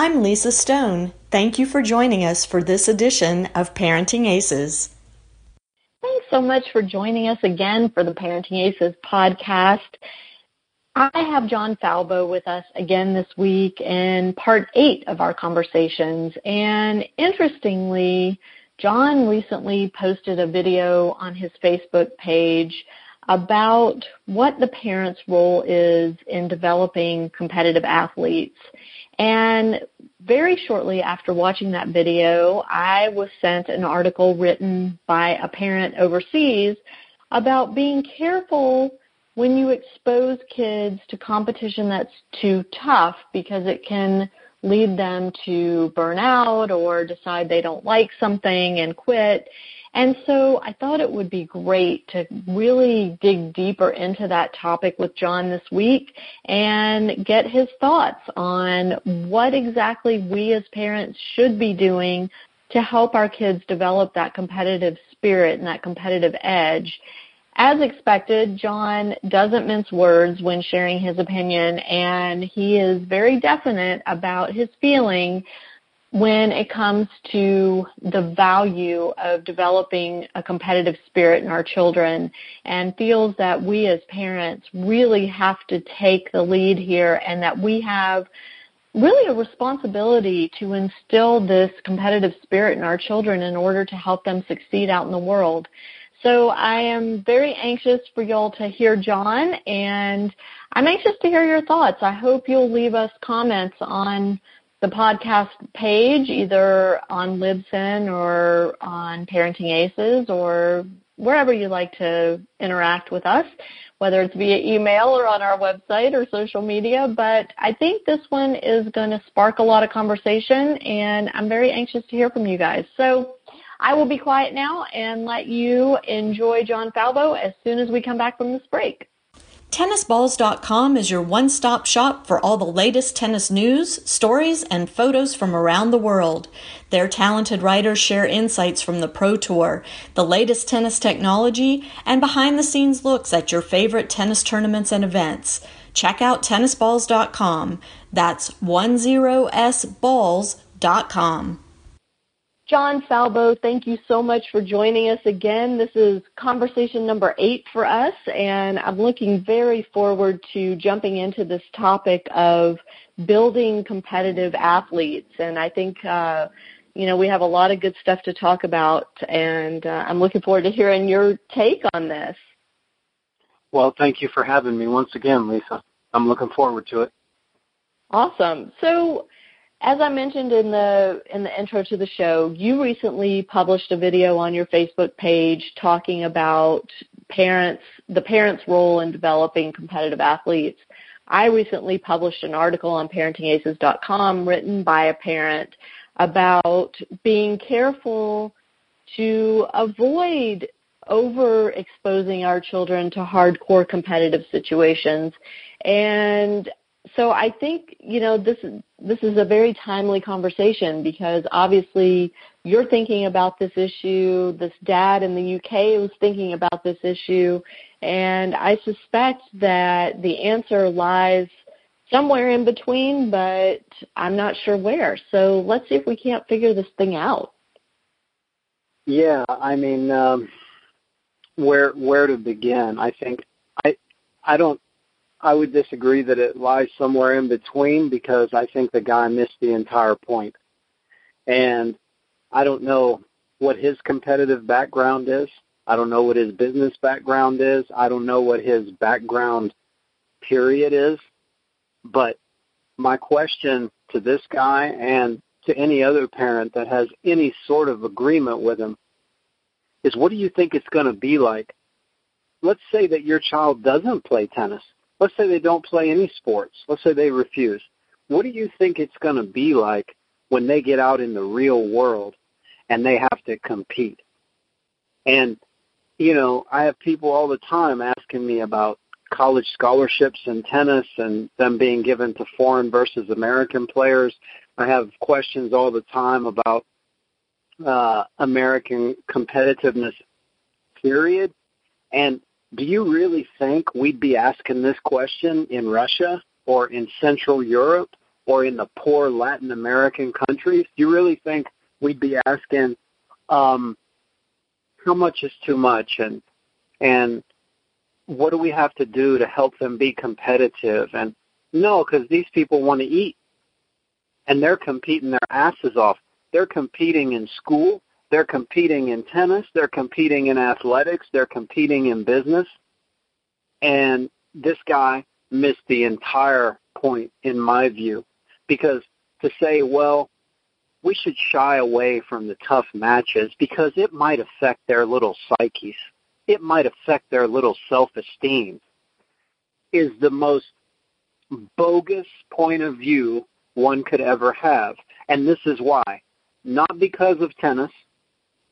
I'm Lisa Stone. Thank you for joining us for this edition of Parenting Aces. Thanks so much for joining us again for the Parenting Aces podcast. I have John Falbo with us again this week in part eight of our conversations. And interestingly, John recently posted a video on his Facebook page about what the parent's role is in developing competitive athletes. And very shortly after watching that video, I was sent an article written by a parent overseas about being careful when you expose kids to competition that's too tough because it can lead them to burn out or decide they don't like something and quit. And so I thought it would be great to really dig deeper into that topic with John this week and get his thoughts on what exactly we as parents should be doing to help our kids develop that competitive spirit and that competitive edge. As expected, John doesn't mince words when sharing his opinion and he is very definite about his feeling when it comes to the value of developing a competitive spirit in our children and feels that we as parents really have to take the lead here and that we have really a responsibility to instill this competitive spirit in our children in order to help them succeed out in the world. So I am very anxious for y'all to hear John and I'm anxious to hear your thoughts. I hope you'll leave us comments on the podcast page, either on Libsyn or on Parenting Aces or wherever you like to interact with us, whether it's via email or on our website or social media. But I think this one is going to spark a lot of conversation, and I'm very anxious to hear from you guys. So I will be quiet now and let you enjoy John Falbo as soon as we come back from this break. Tennisballs.com is your one stop shop for all the latest tennis news, stories, and photos from around the world. Their talented writers share insights from the Pro Tour, the latest tennis technology, and behind the scenes looks at your favorite tennis tournaments and events. Check out tennisballs.com. That's 10sballs.com. John Falbo, thank you so much for joining us again. This is conversation number eight for us, and I'm looking very forward to jumping into this topic of building competitive athletes. And I think, uh, you know, we have a lot of good stuff to talk about, and uh, I'm looking forward to hearing your take on this. Well, thank you for having me once again, Lisa. I'm looking forward to it. Awesome. So, as I mentioned in the in the intro to the show, you recently published a video on your Facebook page talking about parents the parents' role in developing competitive athletes. I recently published an article on parentingaces.com written by a parent about being careful to avoid overexposing our children to hardcore competitive situations and so I think you know this this is a very timely conversation because obviously you're thinking about this issue. This dad in the UK was thinking about this issue, and I suspect that the answer lies somewhere in between, but I'm not sure where. So let's see if we can't figure this thing out. Yeah, I mean, um, where where to begin? I think I I don't I would disagree that it lies somewhere in between because I think the guy missed the entire point. And I don't know what his competitive background is. I don't know what his business background is. I don't know what his background period is. But my question to this guy and to any other parent that has any sort of agreement with him is what do you think it's going to be like? Let's say that your child doesn't play tennis let's say they don't play any sports. Let's say they refuse. What do you think it's going to be like when they get out in the real world and they have to compete? And, you know, I have people all the time asking me about college scholarships in tennis and them being given to foreign versus American players. I have questions all the time about uh, American competitiveness, period. And do you really think we'd be asking this question in Russia or in Central Europe or in the poor Latin American countries, do you really think we'd be asking um, how much is too much and and what do we have to do to help them be competitive? And no, because these people want to eat, and they're competing their asses off. They're competing in school. They're competing in tennis. They're competing in athletics. They're competing in business. And this guy missed the entire point, in my view, because to say, well, we should shy away from the tough matches because it might affect their little psyches. It might affect their little self-esteem is the most bogus point of view one could ever have. And this is why. Not because of tennis,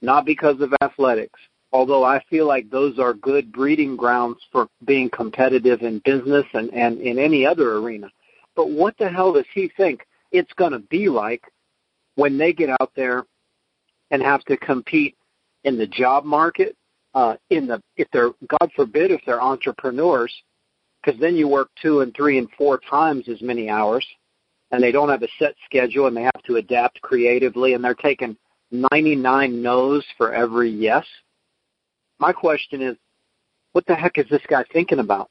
not because of athletics, although I feel like those are good breeding grounds for being competitive in business and, and in any other arena. But what the hell does he think it's going to be like when they get out there and have to compete in the job market, uh, in the if they're God forbid if they're entrepreneurs, because then you work two and three and four times as many hours, and they don't have a set schedule and they have to adapt creatively, and they're taking 99 no's for every yes. My question is, what the heck is this guy thinking about?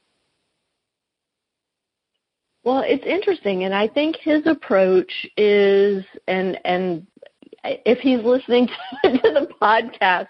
Well, it's interesting, and I think his approach is, and and if he's listening to, the podcast,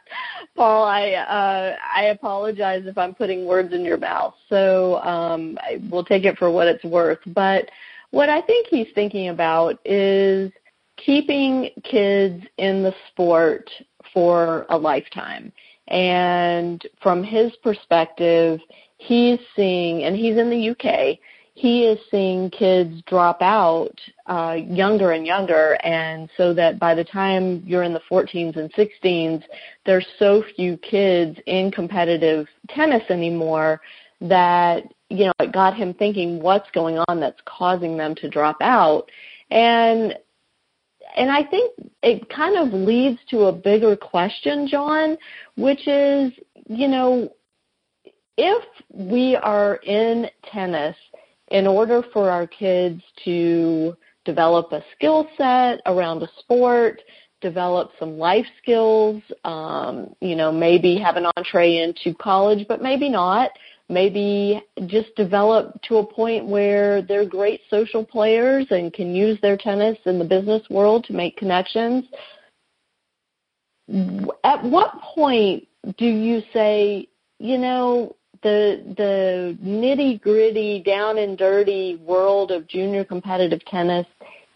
Paul, I uh, I apologize if I'm putting words in your mouth. So um, I, we'll take it for what it's worth. But what I think he's thinking about is keeping kids in the sport for a lifetime. And from his perspective, he's seeing, and he's in the UK, he is seeing kids drop out uh, younger and younger, and so that by the time you're in the 14s and 16s, there's so few kids in competitive tennis anymore that you know it got him thinking what's going on that's causing them to drop out, and and I think it kind of leads to a bigger question, John, which is you know if we are in tennis in order for our kids to develop a skill set around a sport, develop some life skills, um, you know, maybe have an entree into college, but maybe not. Maybe just develop to a point where they're great social players and can use their tennis in the business world to make connections. At what point do you say, you know, the the nitty gritty, down and dirty world of junior competitive tennis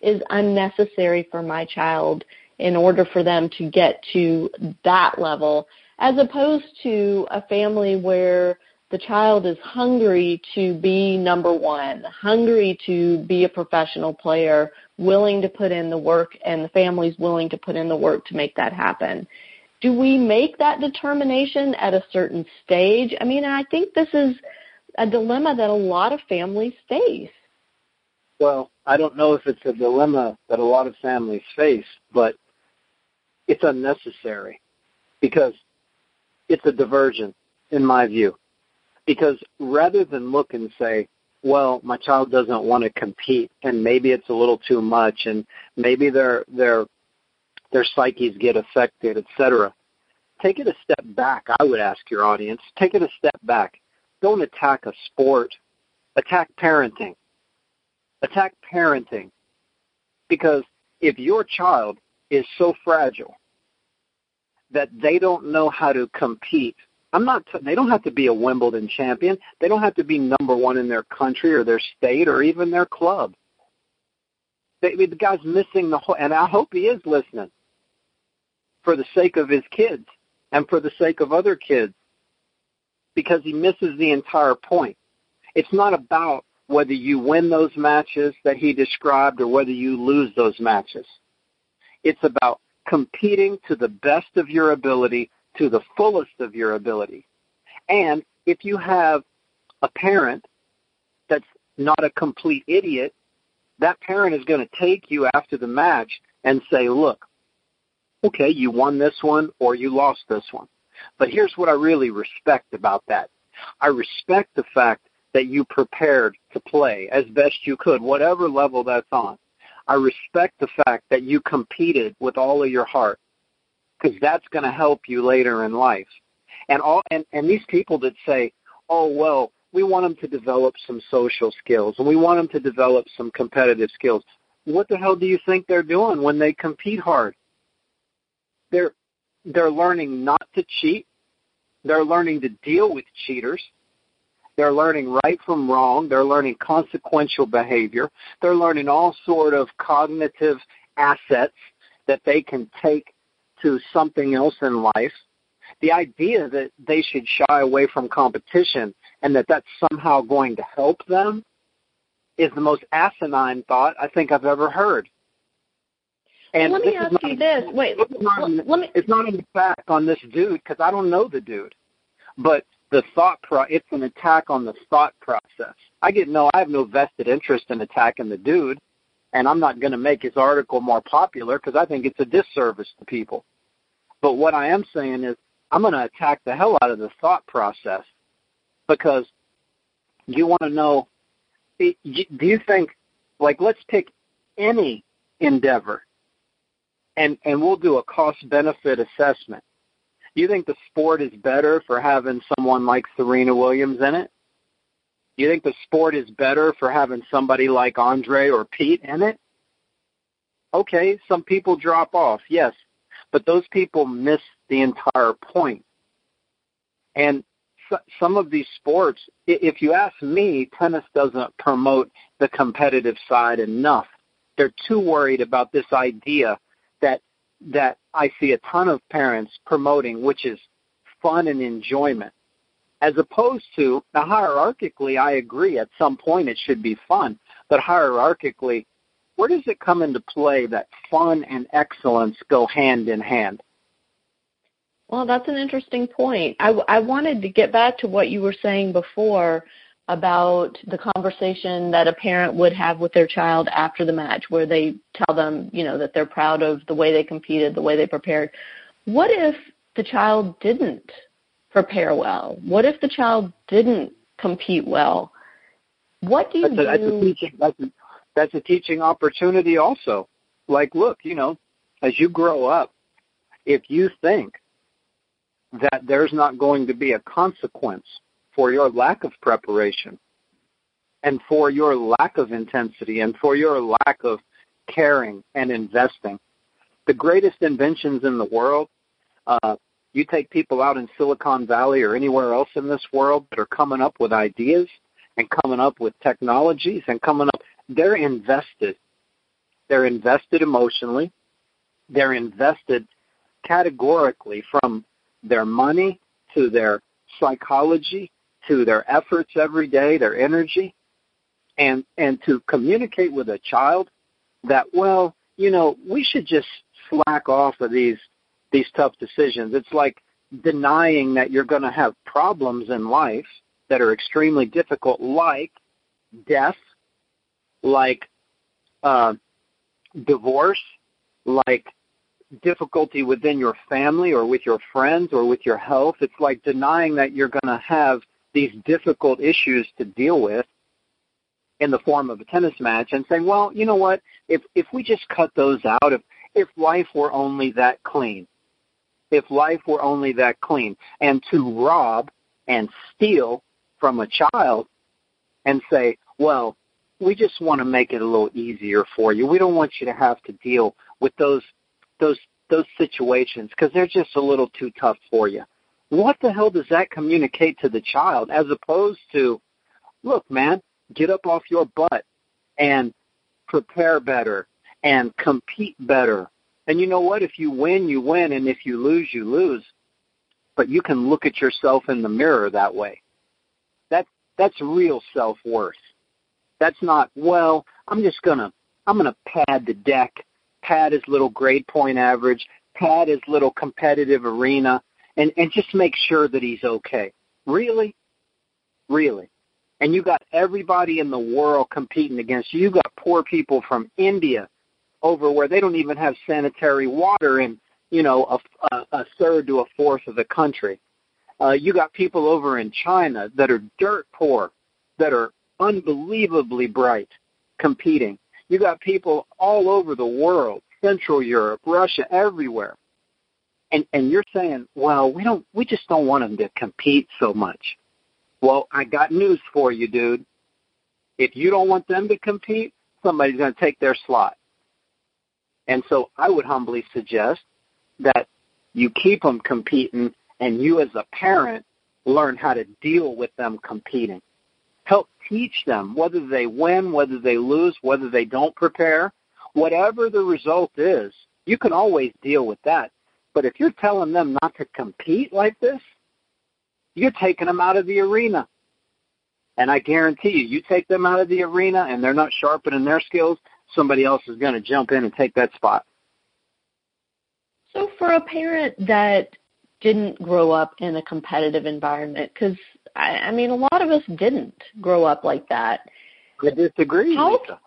is unnecessary for my child in order for them to get to that level, as opposed to a family where the child is hungry to be number one, hungry to be a professional player, willing to put in the work, and the family's willing to put in the work to make that happen do we make that determination at a certain stage? I mean, I think this is a dilemma that a lot of families face. Well, I don't know if it's a dilemma that a lot of families face, but it's unnecessary because it's a diversion, in my view. Because rather than look and say, well, my child doesn't want to compete and maybe it's a little too much and maybe they're they're their psyches get affected, etc. Take it a step back, I would ask your audience. Take it a step back. Don't attack a sport. Attack parenting. Attack parenting. Because if your child is so fragile that they don't know how to compete, I'm not. T- they don't have to be a Wimbledon champion. They don't have to be number one in their country or their state or even their club. They, the guy's missing the whole. And I hope he is listening for the sake of his kids and for the sake of other kids because he misses the entire point. It's not about whether you win those matches that he described or whether you lose those matches. It's about competing to the best of your ability, to the fullest of your ability. And if you have a parent that's not a complete idiot, that parent is going to take you after the match and say, look, okay, you won this one or you lost this one. But here's what I really respect about that. I respect the fact that you prepared to play as best you could, whatever level that's on. I respect the fact that you competed with all of your heart because that's going to help you later in life. And all and, and these people that say, "Oh well, we want them to develop some social skills and we want them to develop some competitive skills." What the hell do you think they're doing when they compete hard? They're they're learning not to cheat. They're learning to deal with cheaters. They're learning right from wrong. They're learning consequential behavior. They're learning all sort of cognitive assets that they can take to something else in life. The idea that they should shy away from competition and that that's somehow going to help them is the most asinine thought I think I've ever heard. And well, let me ask not, you this. Wait, not, let me. It's not an attack on this dude because I don't know the dude, but the thought pro. It's an attack on the thought process. I get no. I have no vested interest in attacking the dude, and I'm not going to make his article more popular because I think it's a disservice to people. But what I am saying is, I'm going to attack the hell out of the thought process because you want to know. Do you think, like, let's pick any endeavor and and we'll do a cost benefit assessment. Do you think the sport is better for having someone like Serena Williams in it? Do you think the sport is better for having somebody like Andre or Pete in it? Okay, some people drop off, yes, but those people miss the entire point. And some of these sports, if you ask me, tennis doesn't promote the competitive side enough. They're too worried about this idea that that I see a ton of parents promoting, which is fun and enjoyment, as opposed to now hierarchically, I agree. At some point, it should be fun, but hierarchically, where does it come into play that fun and excellence go hand in hand? Well, that's an interesting point. I, I wanted to get back to what you were saying before about the conversation that a parent would have with their child after the match where they tell them, you know, that they're proud of the way they competed, the way they prepared. What if the child didn't prepare well? What if the child didn't compete well? What do you that's a, do? That's a, teaching, that's, a, that's a teaching opportunity also. Like, look, you know, as you grow up, if you think that there's not going to be a consequence for your lack of preparation and for your lack of intensity and for your lack of caring and investing. The greatest inventions in the world, uh, you take people out in Silicon Valley or anywhere else in this world that are coming up with ideas and coming up with technologies and coming up, they're invested. They're invested emotionally. They're invested categorically from their money to their psychology to their efforts every day, their energy, and and to communicate with a child that well, you know, we should just slack off of these these tough decisions. It's like denying that you're going to have problems in life that are extremely difficult, like death, like uh, divorce, like difficulty within your family or with your friends or with your health. It's like denying that you're going to have these difficult issues to deal with in the form of a tennis match and saying, well, you know what, if if we just cut those out, if if life were only that clean, if life were only that clean, and to rob and steal from a child and say, well, we just want to make it a little easier for you. We don't want you to have to deal with those those those situations because they're just a little too tough for you what the hell does that communicate to the child as opposed to, look, man, get up off your butt and prepare better and compete better. And you know what? If you win, you win, and if you lose, you lose. But you can look at yourself in the mirror that way. That that's real self worth. That's not well. I'm just gonna I'm gonna pad the deck, pad his little grade point average, pad his little competitive arena, and and just make sure that he's okay. Really, really. And you got everybody in the world competing against you. You got poor people from India over where they don't even have sanitary water in you know a, a, third to a fourth of the country. Uh, you got people over in China that are dirt poor, that are unbelievably bright, competing. You got people all over the world, Central Europe, Russia, everywhere. And and you're saying, well, we don't we just don't want them to compete so much. Well, I got news for you, dude. If you don't want them to compete, somebody's going to take their slot. And so I would humbly suggest that you keep them competing and you as a parent learn how to deal with them competing. Help teach them whether they win, whether they lose, whether they don't prepare, whatever the result is, you can always deal with that. But if you're telling them not to compete like this, you're taking them out of the arena. And I guarantee you, you take them out of the arena and they're not sharpening their skills, somebody else is going to jump in and take that spot. So, for a parent that didn't grow up in a competitive environment, because I, I mean, a lot of us didn't grow up like that. I disagree, How? Lisa.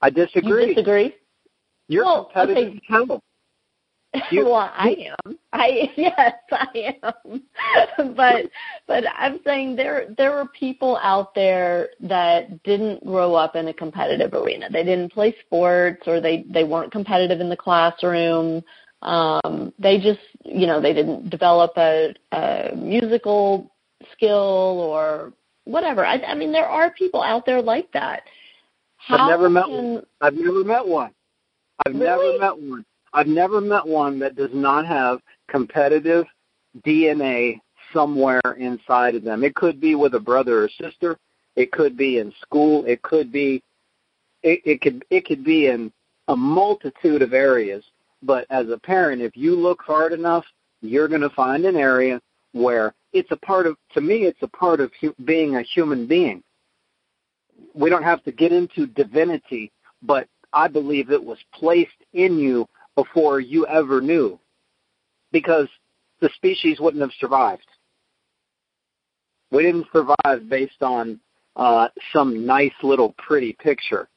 I disagree. You disagree? You're Well, competitive okay. You- well, I am. I yes, I am. but but I'm saying there there are people out there that didn't grow up in a competitive arena. They didn't play sports or they they weren't competitive in the classroom. Um they just, you know, they didn't develop a, a musical skill or whatever. I I mean there are people out there like that. How I've never met can, one. I've never met one. I've Really? never met one. I've never met one that does not have competitive DNA somewhere inside of them. It could be with a brother or sister. It could be in school. It could be it, it could it could be in a multitude of areas. But as a parent, if you look hard enough, you're going to find an area where it's a part of. To me, it's a part of hu- being a human being. We don't have to get into divinity, but I believe it was placed in you before you ever knew, because the species wouldn't have survived. We didn't survive based on uh, some nice little pretty picture.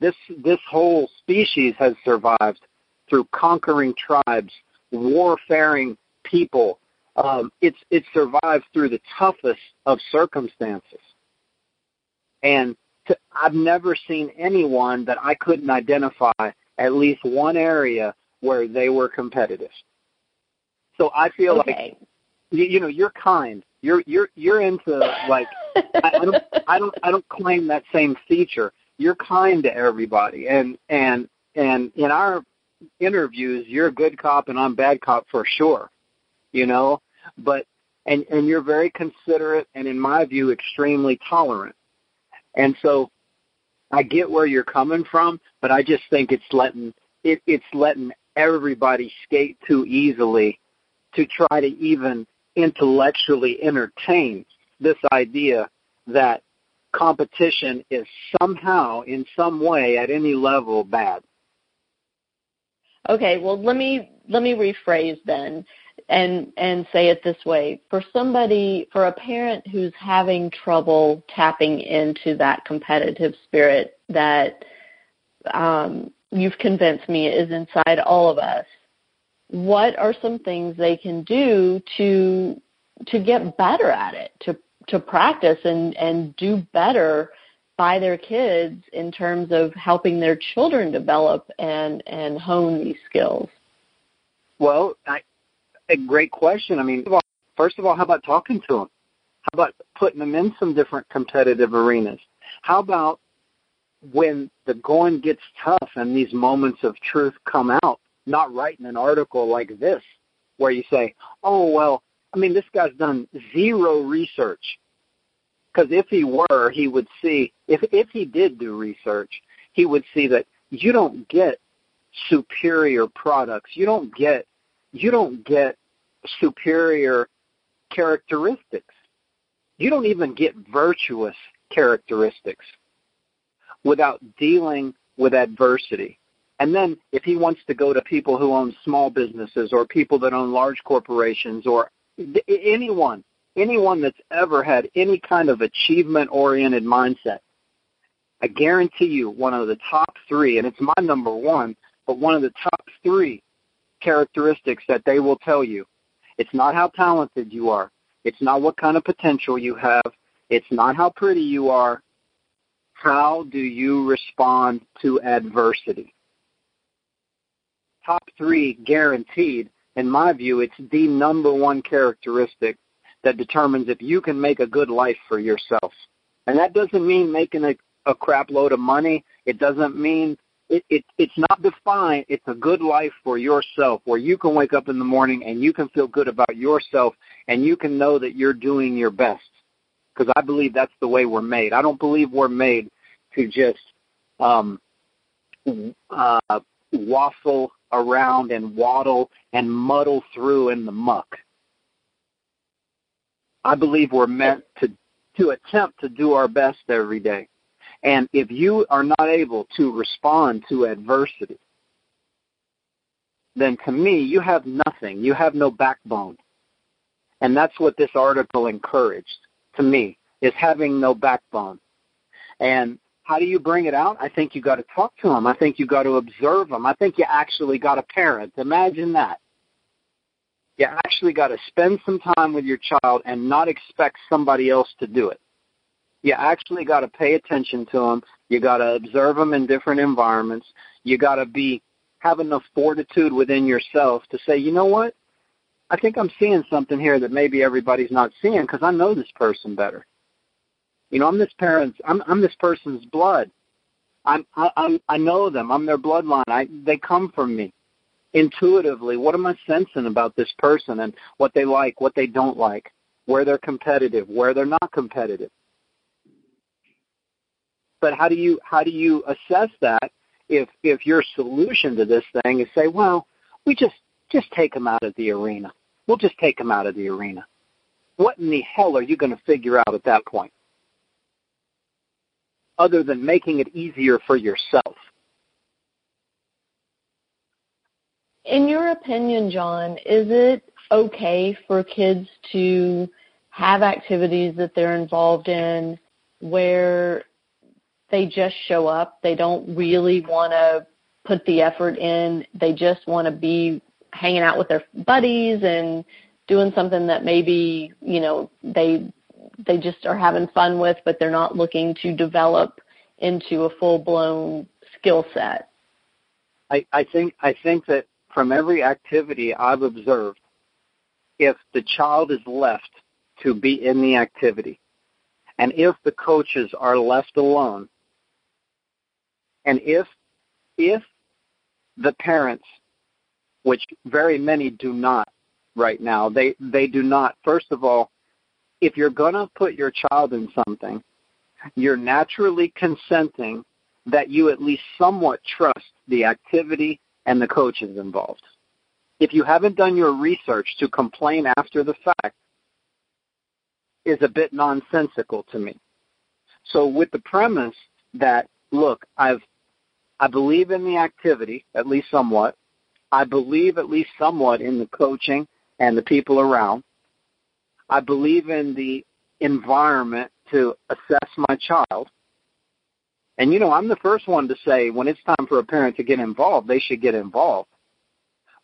This this whole species has survived through conquering tribes, warfaring people. Um, it's it survived through the toughest of circumstances, and to, I've never seen anyone that I couldn't identify at least one area where they were competitive. So I feel like you, you know you're kind. You're you're you're into like I, I don't I don't I don't claim that same feature. You're kind to everybody, and and and in our interviews, you're a good cop and I'm bad cop for sure. You know, but and and you're very considerate and in my view extremely tolerant. And so I get where you're coming from, but I just think it's letting it, it's letting everybody skate too easily to try to even intellectually entertain this idea that competition is somehow, in some way, at any level, bad. Okay, well let me let me rephrase then and and say it this way. For somebody for a parent who's having trouble tapping into that competitive spirit that um you've convinced me is inside all of us, what are some things they can do to to get better at it, to to practice and and do better by their kids in terms of helping their children develop and and hone these skills? Well, I, a great question. I mean, first of all, how about talking to them? How about putting them in some different competitive arenas? How about when the going gets tough and these moments of truth come out, not writing an article like this where you say, oh, well, I mean, this guy's done zero research. Because if he were, he would see, if, if he did do research, he would see that you don't get superior products. You don't get, you don't get superior characteristics. You don't even get virtuous characteristics without dealing with adversity. And then if he wants to go to people who own small businesses or people that own large corporations or anyone, anyone that's ever had any kind of achievement oriented mindset, I guarantee you one of the top three, and it's my number one, but one of the top three characteristics that they will tell you. It's not how talented you are. It's not what kind of potential you have. It's not how pretty you are. how do you respond to adversity? Top three guaranteed. In my view, it's the number one characteristic that determines if you can make a good life for yourself. And that doesn't mean making a, a crap load of money. It doesn't mean it, it, it's not defined. It's a good life for yourself where you can wake up in the morning and you can feel good about yourself and you can know that you're doing your best. Because I believe that's the way we're made. I don't believe we're made to just um, uh, waffle around and waddle and muddle through in the muck. I believe we're meant to to attempt to do our best every day. And if you are not able to respond to adversity, then to me, you have nothing. You have no backbone. And that's what this article encouraged to me, is having no backbone. And how do you bring it out? I think you got to talk to them. I think you got to observe them. I think you actually got a parent. Imagine that. You actually got to spend some time with your child and not expect somebody else to do it you actually got to pay attention to them. You got to observe them in different environments. You got to be have enough fortitude within yourself to say, you know what? I think I'm seeing something here that maybe everybody's not seeing because I know this person better. You know, I'm this parent's. I'm I'm this person's blood. I'm I, I'm I know them. I'm their bloodline. I they come from me intuitively. What am I sensing about this person and what they like, what they don't like, where they're competitive, where they're not competitive but how do you how do you assess that if if your solution to this thing is say, well, we just just take them out of the arena. We'll just take them out of the arena. What in the hell are you going to figure out at that point? Other than making it easier for yourself. In your opinion, John, is it okay for kids to have activities that they're involved in where they just show up. They don't really want to put the effort in. They just want to be hanging out with their buddies and doing something that maybe, you know, they they just are having fun with, but they're not looking to develop into a full-blown skill set. I, I think I think that from every activity I've observed, if the child is left to be in the activity, and if the coaches are left alone and if if the parents, which very many do not right now, they they do not. First of all, if you're going to put your child in something, you're naturally consenting that you at least somewhat trust the activity and the coaches involved. If you haven't done your research to complain after the fact, is a bit nonsensical to me. So with the premise that look, I've I believe in the activity, at least somewhat. I believe at least somewhat in the coaching and the people around. I believe in the environment to assess my child. And you know, I'm the first one to say when it's time for a parent to get involved, they should get involved.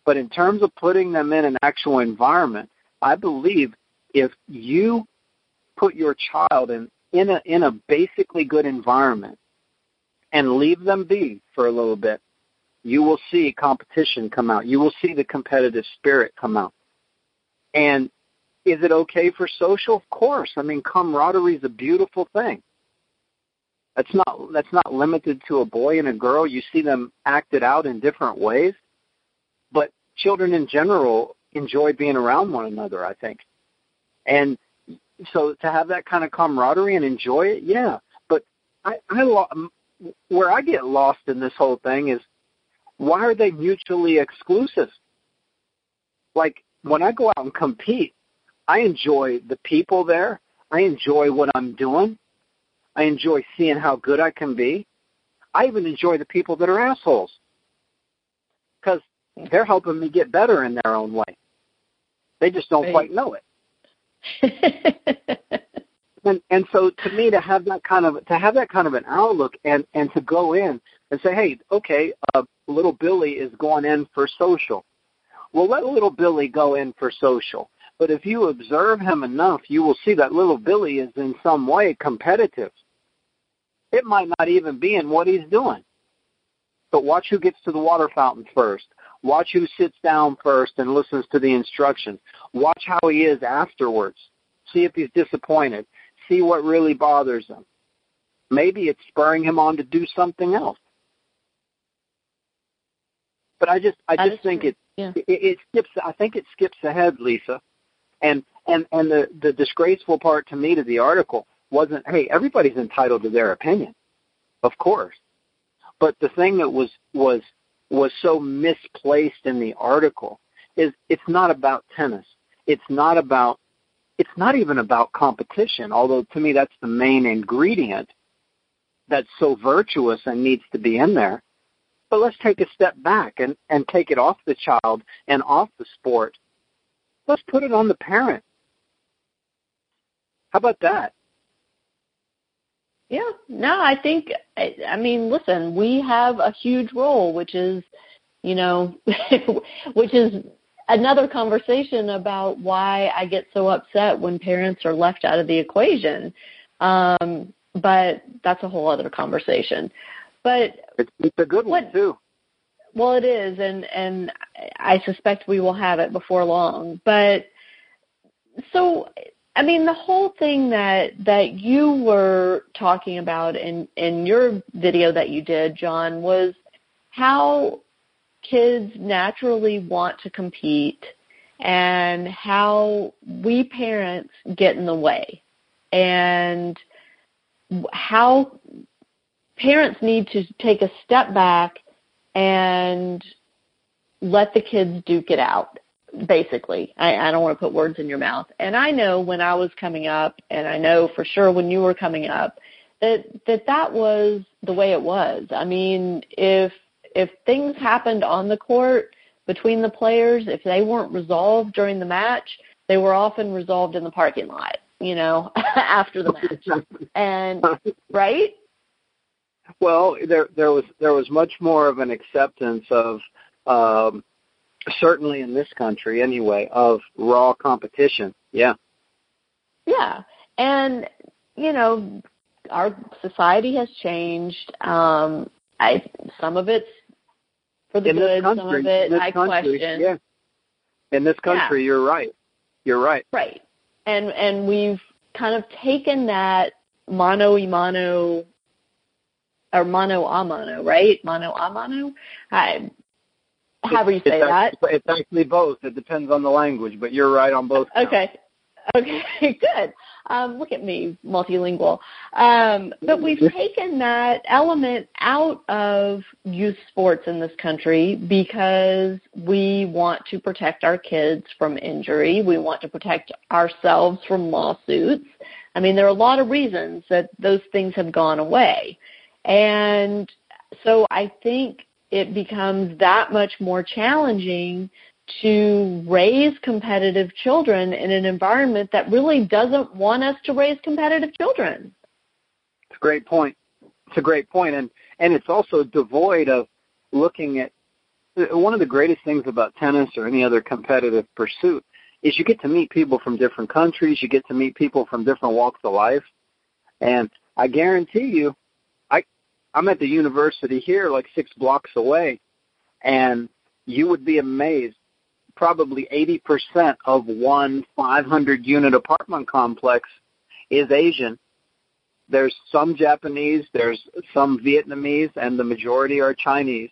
But in terms of putting them in an actual environment, I believe if you put your child in in a in a basically good environment and leave them be for a little bit, you will see competition come out. You will see the competitive spirit come out. And is it okay for social? Of course. I mean, camaraderie is a beautiful thing. That's not that's not limited to a boy and a girl. You see them acted out in different ways, but children in general enjoy being around one another. I think, and so to have that kind of camaraderie and enjoy it, yeah. But I, I where I get lost in this whole thing is why are they mutually exclusive? Like when I go out and compete, I enjoy the people there. I enjoy what I'm doing. I enjoy seeing how good I can be. I even enjoy the people that are assholes because they're helping me get better in their own way. They just don't right. quite know it. and and so to me to have that kind of to have that kind of an outlook and and to go in and say hey okay uh, little billy is going in for social well let little billy go in for social but if you observe him enough you will see that little billy is in some way competitive It might not even be in what he's doing. But watch who gets to the water fountain first. Watch who sits down first and listens to the instructions. Watch how he is afterwards. See if he's disappointed. See what really bothers him. Maybe it's spurring him on to do something else. But I just, I just think it, yeah. it, it skips. I think it skips ahead, Lisa. And and and the the disgraceful part to me to the article wasn't, hey, everybody's entitled to their opinion, of course. But the thing that was was was so misplaced in the article is it's not about tennis. It's not about it's not even about competition, although to me that's the main ingredient that's so virtuous and needs to be in there. But let's take a step back and, and take it off the child and off the sport. Let's put it on the parent. How about that? Yeah, no, I think, I I mean, listen, we have a huge role, which is, you know, which is another conversation about why I get so upset when parents are left out of the equation. Um, but that's a whole other conversation. But it's, it's a good one what, too. Well, it is, and and I suspect we will have it before long. But so, I mean, the whole thing that that you were talking about in in your video that you did, John, was how kids naturally want to compete and how we parents get in the way. And how parents need to take a step back and let the kids duke it out basically. I, I don't want to put words in your mouth. And i know when i was coming up and i know for sure when you were coming up that that that was the way it was. I mean if if things happened on the court between the players if they weren't resolved during the match they were often resolved in the parking lot you know after the match and right well, there there was there was much more of an acceptance of um, certainly in this country anyway of raw competition. Yeah. Yeah, and you know our society has changed. Um, I some of it's for the in good, country, some of it I country, question. Yeah. In this country, yeah. you're right. You're right. Right, and and we've kind of taken that mano y mano or mano a mano, right? Mano a mano. I, however you say it's that. Actually, it's actually both. It depends on the language, but you're right on both. Okay. Okay, good. Um, look at me, multilingual. Um, but we've taken that element out of youth sports in this country because we want to protect our kids from injury. We want to protect ourselves from lawsuits. I mean, there are a lot of reasons that those things have gone away. And so I think it becomes that much more challenging to raise competitive children in an environment that really doesn't want us to raise competitive children. It's a great point. It's a great point, and and it's also devoid of looking at one of the greatest things about tennis or any other competitive pursuit is you get to meet people from different countries, you get to meet people from different walks of life, and I guarantee you, I'm at the university here, like six blocks away, and you would be amazed. Probably 80% of one 500 unit apartment complex is Asian. There's some Japanese, there's some Vietnamese, and the majority are Chinese.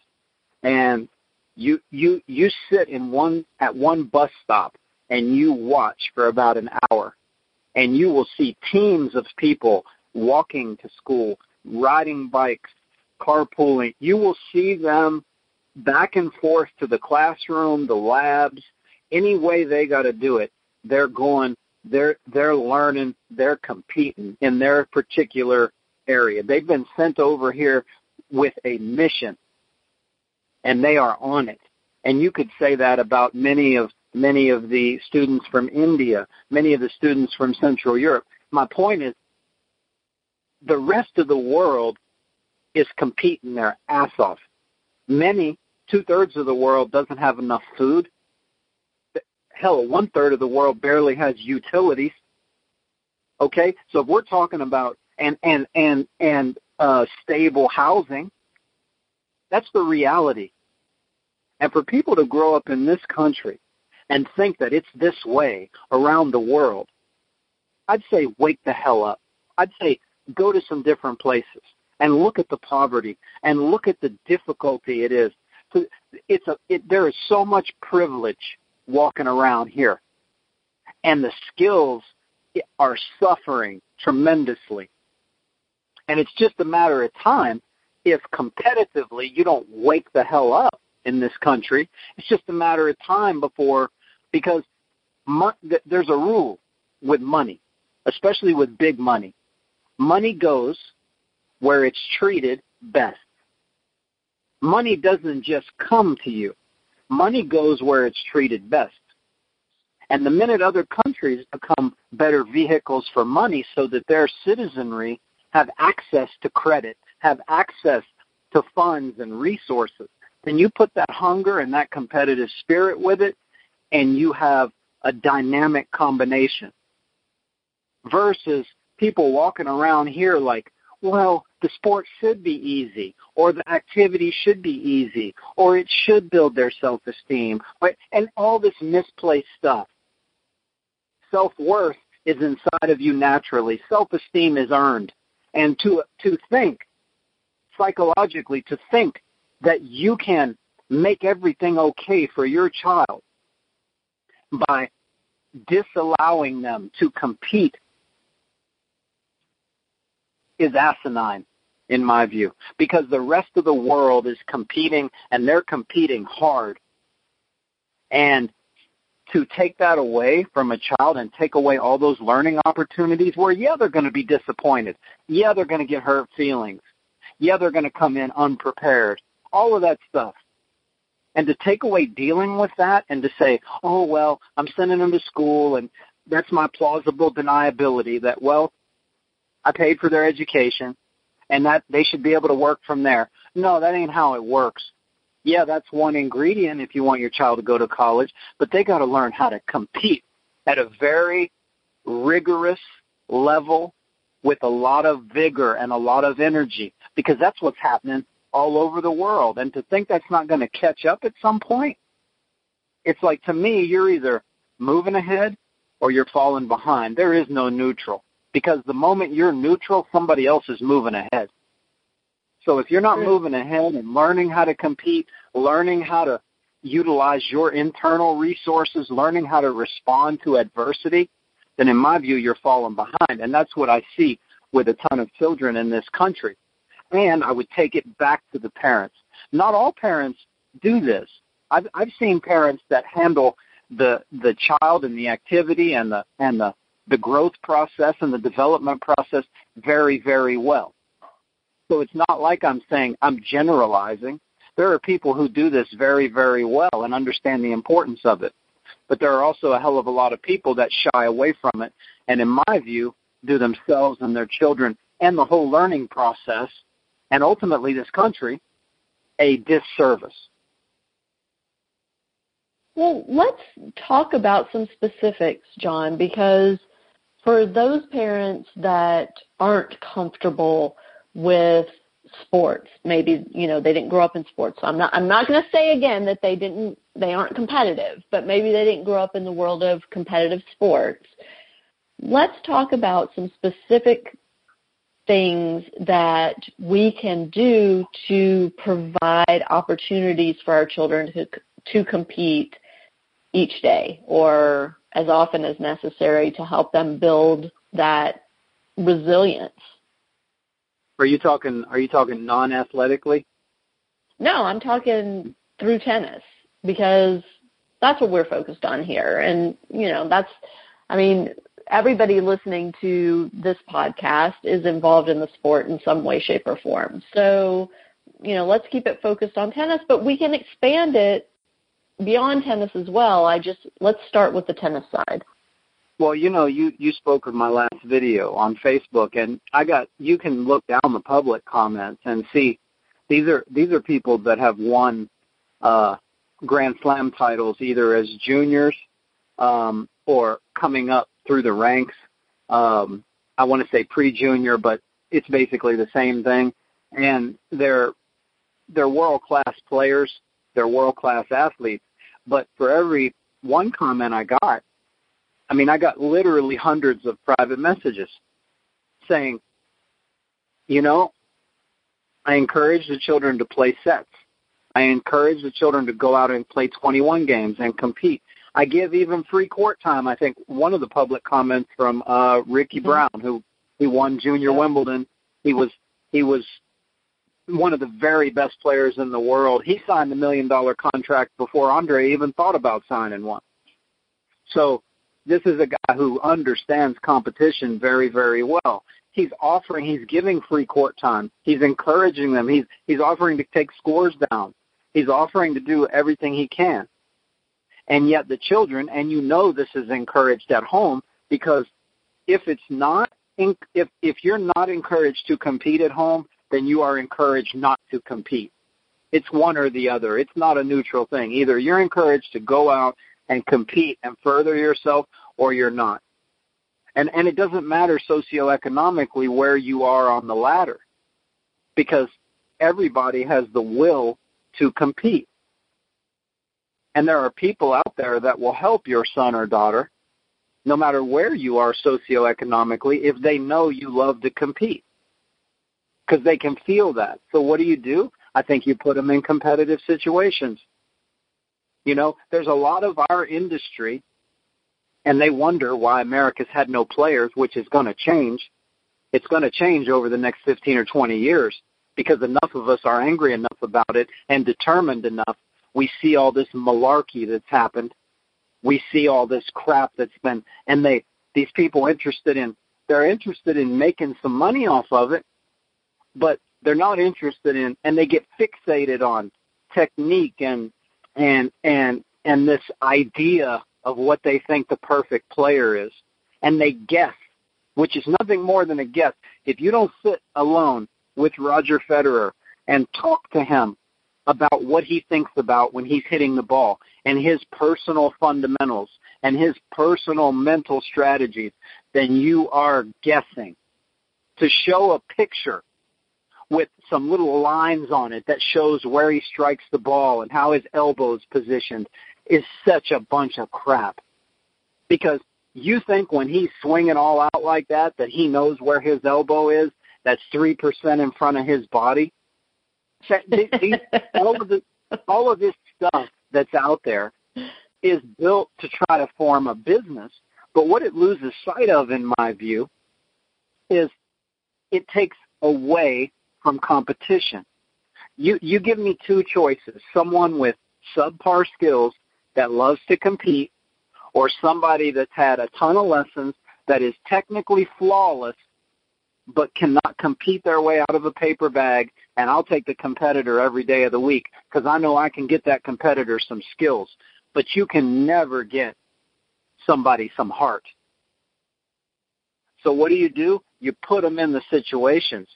And you you you sit in one at one bus stop and you watch for about an hour, and you will see teams of people walking to school, riding bikes, carpooling. You will see them back and forth to the classroom, the labs, any way they got to do it. They're going. They're they're learning. They're competing in their particular area. They've been sent over here with a mission, and they are on it. And you could say that about many of many of the students from India, many of the students from Central Europe. My point is, the rest of the world is competing their ass off. Many, two thirds of the world doesn't have enough food. Hell, one third of the world barely has utilities. Okay, so if we're talking about and and and and uh, stable housing. That's the reality. And for people to grow up in this country and think that it's this way around the world, I'd say wake the hell up. I'd say go to some different places and look at the poverty and look at the difficulty it is. It's a, it, there is so much privilege walking around here, and the skills are suffering tremendously. And it's just a matter of time if competitively you don't wake the hell up in this country. It's just a matter of time before, because mo- there's a rule with money, especially with big money. Money goes where it's treated best. Money doesn't just come to you. Money goes where it's treated best. And the minute other countries become better vehicles for money so that their citizenry have access to credit, have access to funds and resources, then you put that hunger and that competitive spirit with it, and you have a dynamic combination. Versus people walking around here like, well, the sport should be easy, or the activity should be easy, or it should build their self-esteem, right? and all this misplaced stuff. Self-worth is inside of you naturally. Self-esteem is earned. And to, to think, psychologically, to think that you can make everything okay for your child by disallowing them to compete is asinine in my view because the rest of the world is competing and they're competing hard. And to take that away from a child and take away all those learning opportunities where yeah they're going to be disappointed. Yeah they're going to get hurt feelings. Yeah they're going to come in unprepared. All of that stuff. And to take away dealing with that and to say oh well i'm sending them to school and that's my plausible deniability that well I paid for their education and that they should be able to work from there. No, that ain't how it works. Yeah, that's one ingredient if you want your child to go to college, but they got to learn how to compete at a very rigorous level with a lot of vigor and a lot of energy because that's what's happening all over the world. And to think that's not going to catch up at some point, it's like to me, you're either moving ahead or you're falling behind. There is no neutral because the moment you're neutral, somebody else is moving ahead. So if you're not moving ahead and learning how to compete, learning how to utilize your internal resources, learning how to respond to adversity, then in my view, you're falling behind. And that's what I see with a ton of children in this country. And I would take it back to the parents. Not all parents do this. I've, I've seen parents that handle the the child and the activity and the and the the growth process and the development process very, very well. So it's not like I'm saying I'm generalizing. There are people who do this very, very well and understand the importance of it. But there are also a hell of a lot of people that shy away from it and, in my view, do themselves and their children and the whole learning process and ultimately this country a disservice. Well, let's talk about some specifics, John, because – for those parents that aren't comfortable with sports, maybe you know they didn't grow up in sports. So I'm not I'm not going to say again that they didn't they aren't competitive, but maybe they didn't grow up in the world of competitive sports. Let's talk about some specific things that we can do to provide opportunities for our children to to compete each day or as often as necessary to help them build that resilience. Are you talking are you talking non-athletically? No, I'm talking through tennis because that's what we're focused on here and you know, that's I mean, everybody listening to this podcast is involved in the sport in some way shape or form. So, you know, let's keep it focused on tennis, but we can expand it beyond tennis as well. I just let's start with the tennis side. Well, you know, you you spoke of my last video on Facebook, and I got you can look down the public comments and see these are these are people that have won uh, Grand Slam titles either as juniors um, or coming up through the ranks. Um, I want to say pre-junior, but it's basically the same thing, and they're they're world class players, they're world class athletes. But for every one comment I got, I mean, I got literally hundreds of private messages saying, you know, I encourage the children to play sets. I encourage the children to go out and play 21 games and compete. I give even free court time. I think one of the public comments from uh, Ricky mm-hmm. Brown, who he won Junior. Wimbledon. He was he was one of the very best players in the world. He signed a million dollar contract before Andre even thought about signing one. So this is a guy who understands competition very, very well. He's offering, he's giving free court time. He's encouraging them. He's he's offering to take scores down. He's offering to do everything he can. And yet the children, and you know this is encouraged at home because if it's not, if if you're not encouraged to compete at home, then you are encouraged not to compete. It's one or the other. It's not a neutral thing. Either you're encouraged to go out and compete and further yourself, or you're not. And and it doesn't matter socioeconomically where you are on the ladder, because everybody has the will to compete. And there are people out there that will help your son or daughter, no matter where you are socioeconomically, if they know you love to compete. Because they can feel that. So what do you do? I think you put them in competitive situations. You know, there's a lot of our industry, and they wonder why America's had no players, which is going to change. It's going to change over the next 15 or 20 years because enough of us are angry enough about it and determined enough. We see all this malarkey that's happened. We see all this crap that's been, and they, these people interested in, they're interested in making some money off of it, but they're not interested in, and they get fixated on technique and, and, and, and this idea of what they think the perfect player is. And they guess, which is nothing more than a guess. If you don't sit alone with Roger Federer and talk to him about what he thinks about when he's hitting the ball and his personal fundamentals and his personal mental strategies, then you are guessing. To show a picture with some little lines on it that shows where he strikes the ball and how his elbow's positioned is such a bunch of crap. Because you think when he's swinging all out like that that he knows where his elbow is that's three percent in front of his body. all of the all of this stuff that's out there is built to try to form a business, but what it loses sight of, in my view, is it takes away from competition. You you give me two choices: someone with subpar skills that loves to compete, or somebody that's had a ton of lessons that is technically flawless but cannot compete their way out of a paper bag and I'll take the competitor every day of the week because I know I can get that competitor some skills. But you can never get somebody some heart. So what do you do? You put them in the situations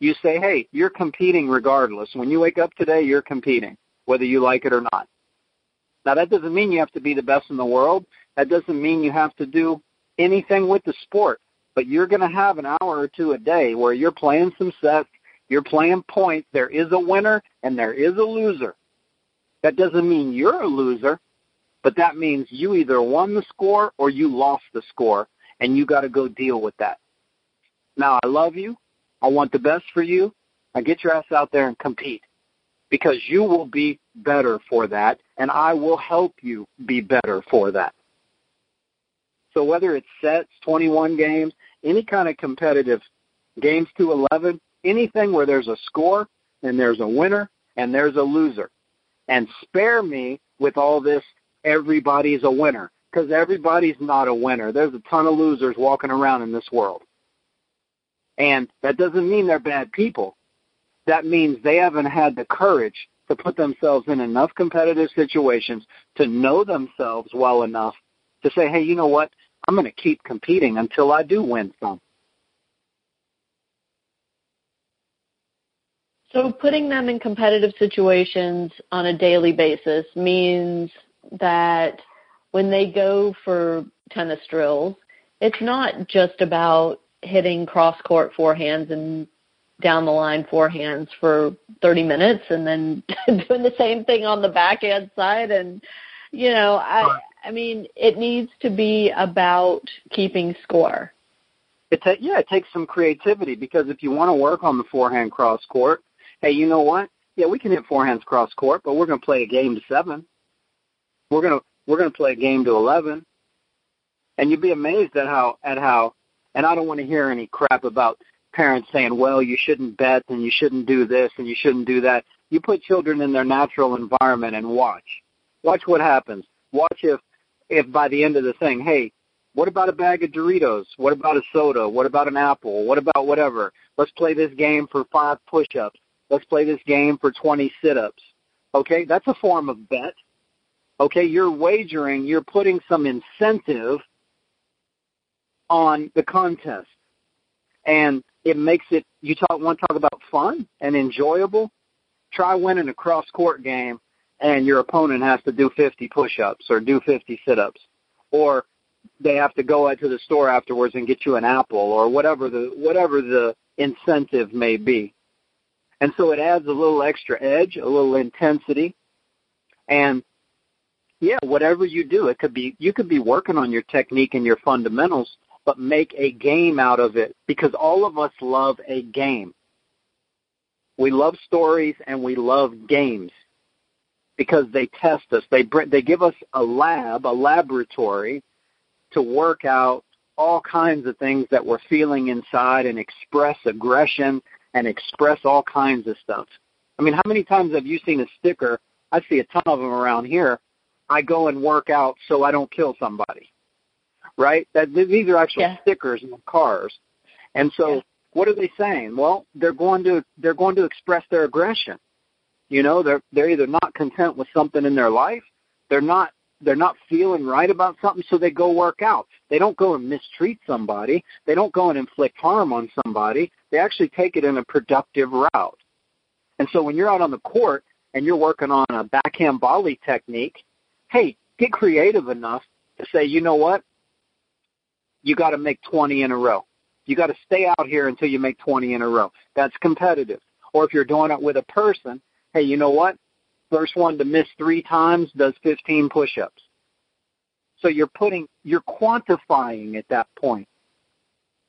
you say hey you're competing regardless when you wake up today you're competing whether you like it or not now that doesn't mean you have to be the best in the world that doesn't mean you have to do anything with the sport but you're going to have an hour or two a day where you're playing some sets, you're playing points. There is a winner and there is a loser. That doesn't mean you're a loser, but that means you either won the score or you lost the score, and you got to go deal with that. Now, I love you. I want the best for you. Now get your ass out there and compete because you will be better for that, and I will help you be better for that. So whether it's sets, 21 games, any kind of competitive games to 11, anything where there's a score and there's a winner and there's a loser. And spare me with all this everybody's a winner because everybody's not a winner. There's a ton of losers walking around in this world. And that doesn't mean they're bad people. That means they haven't had the courage to put themselves in enough competitive situations to know themselves well enough to say, hey, you know what? I'm going to keep competing until I do win some. So putting them in competitive situations on a daily basis means that when they go for tennis drills, it's not just about hitting cross court forehands and down the line forehands for 30 minutes and then doing the same thing on the backhand side. And you know i i mean it needs to be about keeping score. It ta- yeah it takes some creativity because if you want to work on the forehand cross court hey you know what? Yeah we can hit forehands cross court but we're going to play a game to 7 we're going to we're going to play a game to 11 and you'd be amazed at how at how and I don't want to hear any crap about parents saying, well, you shouldn't bet and you shouldn't do this and you shouldn't do that. You put children in their natural environment and watch. Watch what happens. Watch if, if by the end of the thing, hey, what about a bag of Doritos? What about a soda? What about an apple? What about whatever? Let's play this game for five push-ups. Let's play this game for 20 sit-ups. Okay, that's a form of bet. Okay, you're wagering, you're putting some incentive on the contest. And it makes it you talk want to talk about fun and enjoyable. Try winning a cross court game and your opponent has to do 50 push-ups or do 50 sit-ups or they have to go out to the store afterwards and get you an apple or whatever the whatever the incentive may be. And so it adds a little extra edge, a little intensity. And yeah, whatever you do, it could be you could be working on your technique and your fundamentals but make a game out of it because all of us love a game. We love stories and we love games because they test us. They they give us a lab, a laboratory to work out all kinds of things that we're feeling inside and express aggression and express all kinds of stuff. I mean, how many times have you seen a sticker? I see a ton of them around here. I go and work out so I don't kill somebody right? That these are actual yeah. stickers on cars, and so yeah. what are they saying? Well, they're going to they're going to express their aggression. You know, they're they're either not content with something in their life, they're not they're not feeling right about something, so they go work out. They don't go and mistreat somebody. They don't go and inflict harm on somebody. They actually take it in a productive route. And so when you're out on the court and you're working on a backhand volley technique, hey, get creative enough to say, you know what? You got to make 20 in a row. You got to stay out here until you make 20 in a row. That's competitive. Or if you're doing it with a person, hey, you know what? First one to miss three times does 15 push-ups. So you're putting, you're quantifying at that point.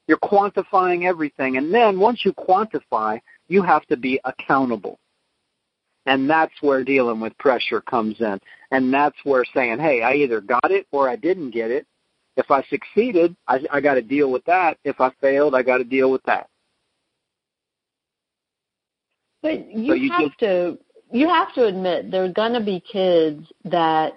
You're quantifying everything. And then once you quantify, you have to be accountable. And that's where dealing with pressure comes in. And that's where saying, hey, I either got it or I didn't get it. If I succeeded, I, I got to deal with that. If I failed, I got to deal with that. But you, so you have just, to you have to admit there are going to be kids that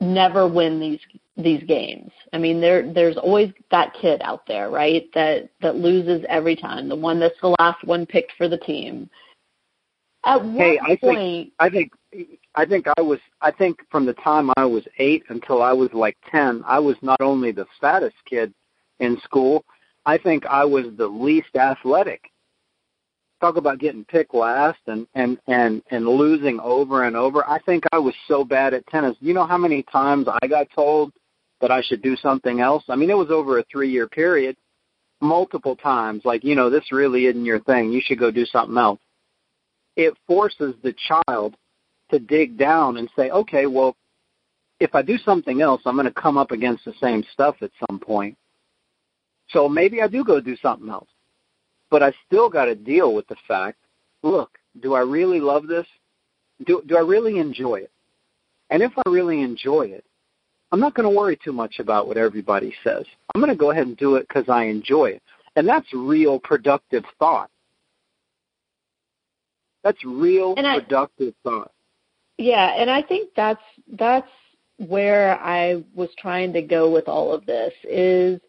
never win these these games. I mean, there there's always that kid out there, right? That that loses every time. The one that's the last one picked for the team. At what hey, I point? Think, I think I think I was I think from the time I was 8 until I was like 10, I was not only the fattest kid in school, I think I was the least athletic. Talk about getting picked last and and and and losing over and over. I think I was so bad at tennis. You know how many times I got told that I should do something else? I mean, it was over a 3-year period multiple times like, you know, this really isn't your thing. You should go do something else. It forces the child to dig down and say, okay, well, if I do something else, I'm going to come up against the same stuff at some point. So maybe I do go do something else. But I still got to deal with the fact, look, do I really love this? Do, do I really enjoy it? And if I really enjoy it, I'm not going to worry too much about what everybody says. I'm going to go ahead and do it because I enjoy it. And that's real productive thought. That's real and productive thought. Yeah, and I think that's that's where I was trying to go with all of this is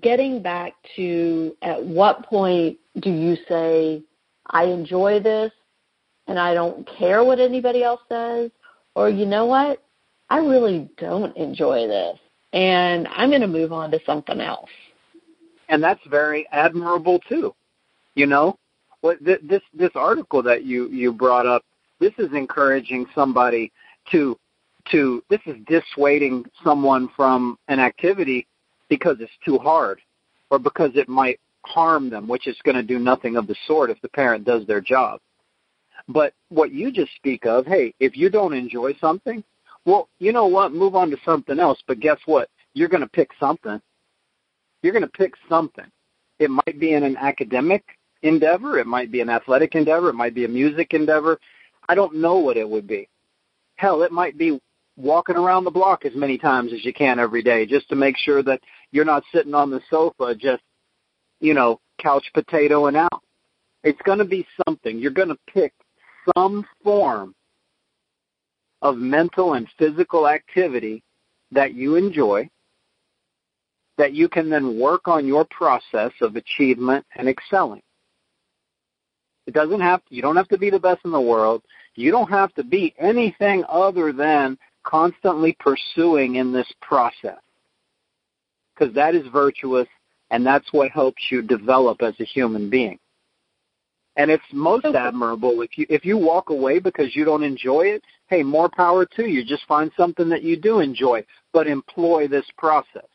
getting back to at what point do you say I enjoy this and I don't care what anybody else says or you know what I really don't enjoy this and I'm going to move on to something else. And that's very admirable too. You know, what this this article that you you brought up this is encouraging somebody to to this is dissuading someone from an activity because it's too hard. or because it might harm them, which is going to do nothing of the sort if the parent does their job. But what you just speak of, hey, if you don't enjoy something, well, you know what? Move on to something else. But guess what? You're going to pick something. You're going to pick something. It might be in an academic endeavor. It might be an athletic endeavor. It might be a music endeavor. I don't know what it would be. Hell, it might be walking around the block as many times as you can every day just to make sure that you're not sitting on the sofa just, you know, couch potatoing out. It's going to be something. You're going to pick some form of mental and physical activity that you enjoy that you can then work on your process of achievement and excelling. It doesn't have to, you don't have to be the best in the world. You don't have to be anything other than constantly pursuing in this process. Because that is virtuous and that's what helps you develop as a human being. And it's most admirable if you if you walk away because you don't enjoy it, hey, more power to you. Just find something that you do enjoy, but employ this process.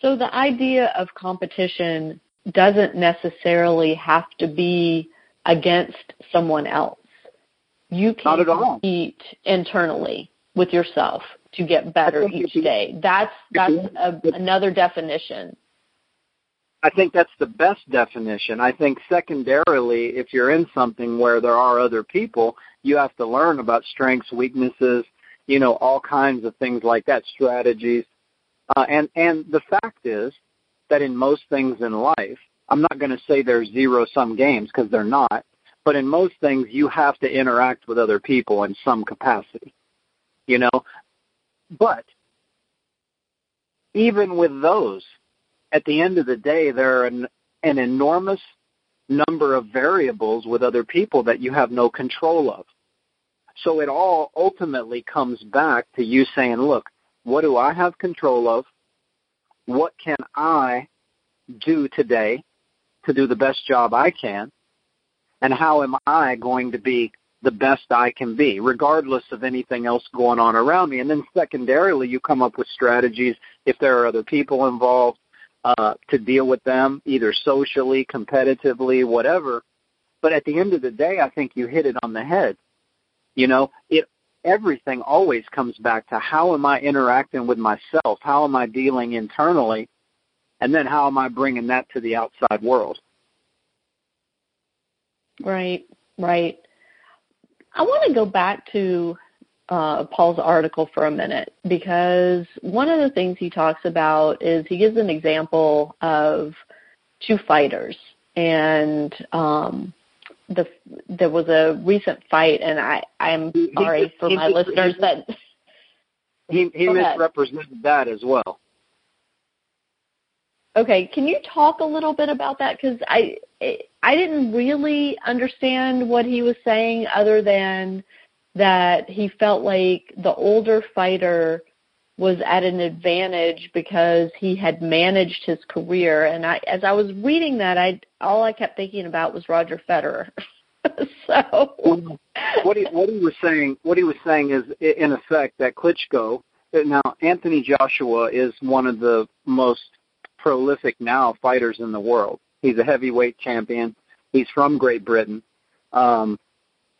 So the idea of competition doesn't necessarily have to be against someone else. You can compete internally with yourself to get better each day. That's that's a, another definition. I think that's the best definition. I think secondarily, if you're in something where there are other people, you have to learn about strengths, weaknesses, you know, all kinds of things like that, strategies. Uh, and and the fact is that in most things in life, I'm not going to say they're zero sum games because they're not, but in most things you have to interact with other people in some capacity. You know, but even with those, at the end of the day, there are an, an enormous number of variables with other people that you have no control of. So it all ultimately comes back to you saying, look, what do I have control of? What can I do today to do the best job I can? And how am I going to be the best I can be, regardless of anything else going on around me? And then secondarily, you come up with strategies if there are other people involved uh, to deal with them, either socially, competitively, whatever. But at the end of the day, I think you hit it on the head. You know, it everything always comes back to how am I interacting with myself? How am I dealing internally? And then how am I bringing that to the outside world? Right, right. I want to go back to uh, Paul's article for a minute because one of the things he talks about is he gives an example of two fighters and um, the there was a recent fight and I I'm sorry he, for he, my he, listeners that he he misrepresented that as well. Okay, can you talk a little bit about that cuz I I didn't really understand what he was saying other than that he felt like the older fighter was at an advantage because he had managed his career and I as I was reading that I all I kept thinking about was Roger Federer. so what he what he was saying what he was saying is in effect that Klitschko now Anthony Joshua is one of the most prolific now fighters in the world. He's a heavyweight champion. He's from Great Britain. Um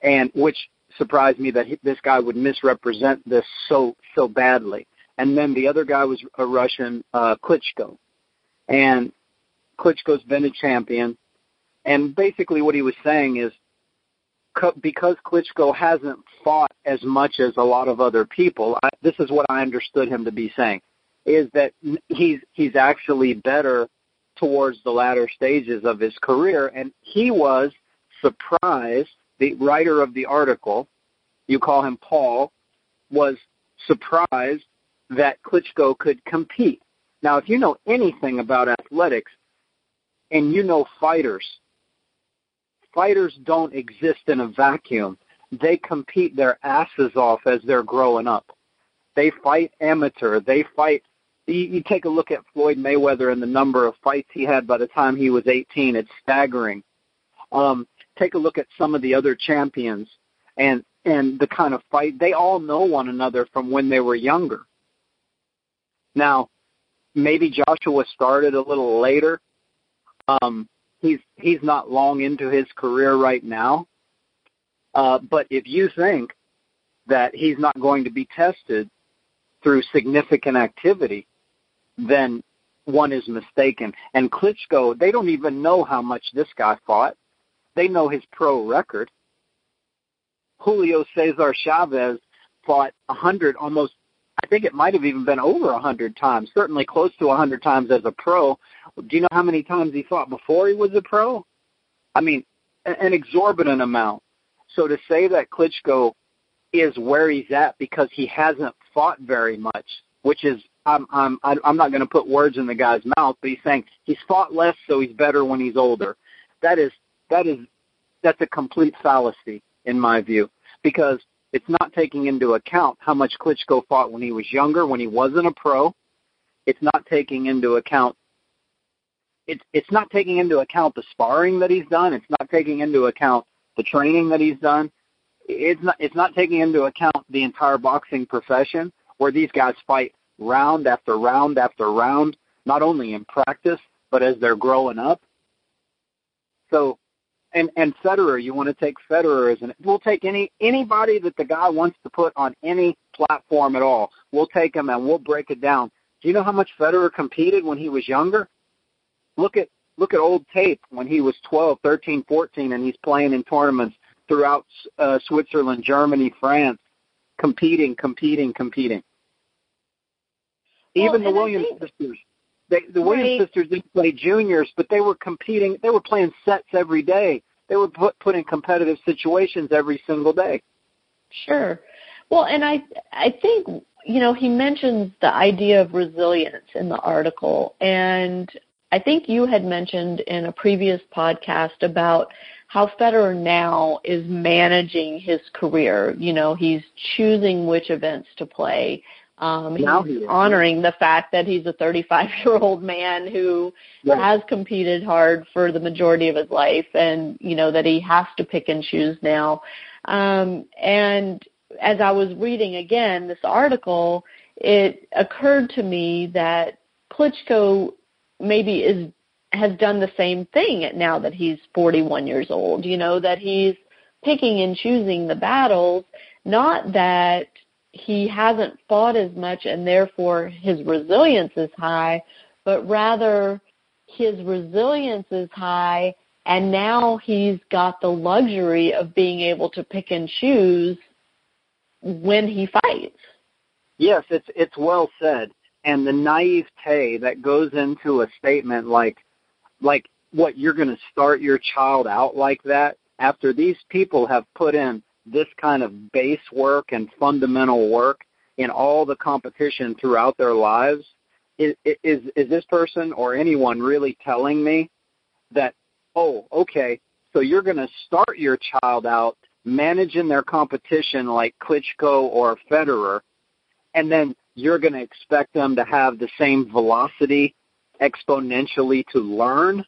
and which surprised me that he, this guy would misrepresent this so so badly. And then the other guy was a Russian, uh, Klitschko, and Klitschko's been a champion. And basically, what he was saying is, because Klitschko hasn't fought as much as a lot of other people, I, this is what I understood him to be saying, is that he's he's actually better towards the latter stages of his career, and he was surprised the writer of the article, you call him Paul, was surprised that Klitschko could compete. Now, if you know anything about athletics and you know fighters, fighters don't exist in a vacuum. They compete their asses off as they're growing up. They fight amateur. They fight. You, you take a look at Floyd Mayweather and the number of fights he had by the time he was 18. It's staggering. Um, take a look at some of the other champions and and the kind of fight they all know one another from when they were younger. Now, maybe Joshua started a little later. Um, he's he's not long into his career right now. Uh, but if you think that he's not going to be tested through significant activity, then one is mistaken. And Klitschko, they don't even know how much this guy fought. They know his pro record. Julio Cesar Chavez fought a hundred, almost. I think it might have even been over a hundred times. Certainly close to a hundred times as a pro. Do you know how many times he fought before he was a pro? I mean, an exorbitant amount. So to say that Klitschko is where he's at because he hasn't fought very much, which is I'm I'm I'm not going to put words in the guy's mouth, but he's saying he's fought less, so he's better when he's older. That is that is that's a complete fallacy in my view because it's not taking into account how much Klitschko fought when he was younger, when he wasn't a pro. It's not taking into account it's it's not taking into account the sparring that he's done. It's not taking into account the training that he's done. It's not it's not taking into account the entire boxing profession where these guys fight round after round after round, not only in practice but as they're growing up. So, and and Federer, you want to take Federer as an it we'll take any anybody that the guy wants to put on any platform at all. We'll take him and we'll break it down. Do you know how much Federer competed when he was younger? Look at look at old tape when he was 12, 13, 14, and he's playing in tournaments throughout uh, Switzerland, Germany, France, competing, competing, competing. Even well, the Williams think, sisters, they, the Williams right. sisters didn't play juniors, but they were competing. They were playing sets every day. They were put put in competitive situations every single day. Sure. Well, and I I think you know he mentions the idea of resilience in the article, and I think you had mentioned in a previous podcast about how Federer now is managing his career. You know, he's choosing which events to play. Um, he's he honoring the fact that he's a 35 year old man who right. has competed hard for the majority of his life and, you know, that he has to pick and choose now. Um, and as I was reading again this article, it occurred to me that Klitschko maybe is has done the same thing now that he's 41 years old, you know, that he's picking and choosing the battles, not that he hasn't fought as much and therefore his resilience is high, but rather his resilience is high and now he's got the luxury of being able to pick and choose when he fights. Yes, it's it's well said and the naivete that goes into a statement like like what you're going to start your child out like that after these people have put in this kind of base work and fundamental work in all the competition throughout their lives is is is this person or anyone really telling me that oh okay so you're going to start your child out managing their competition like Klitschko or Federer and then you're going to expect them to have the same velocity exponentially to learn?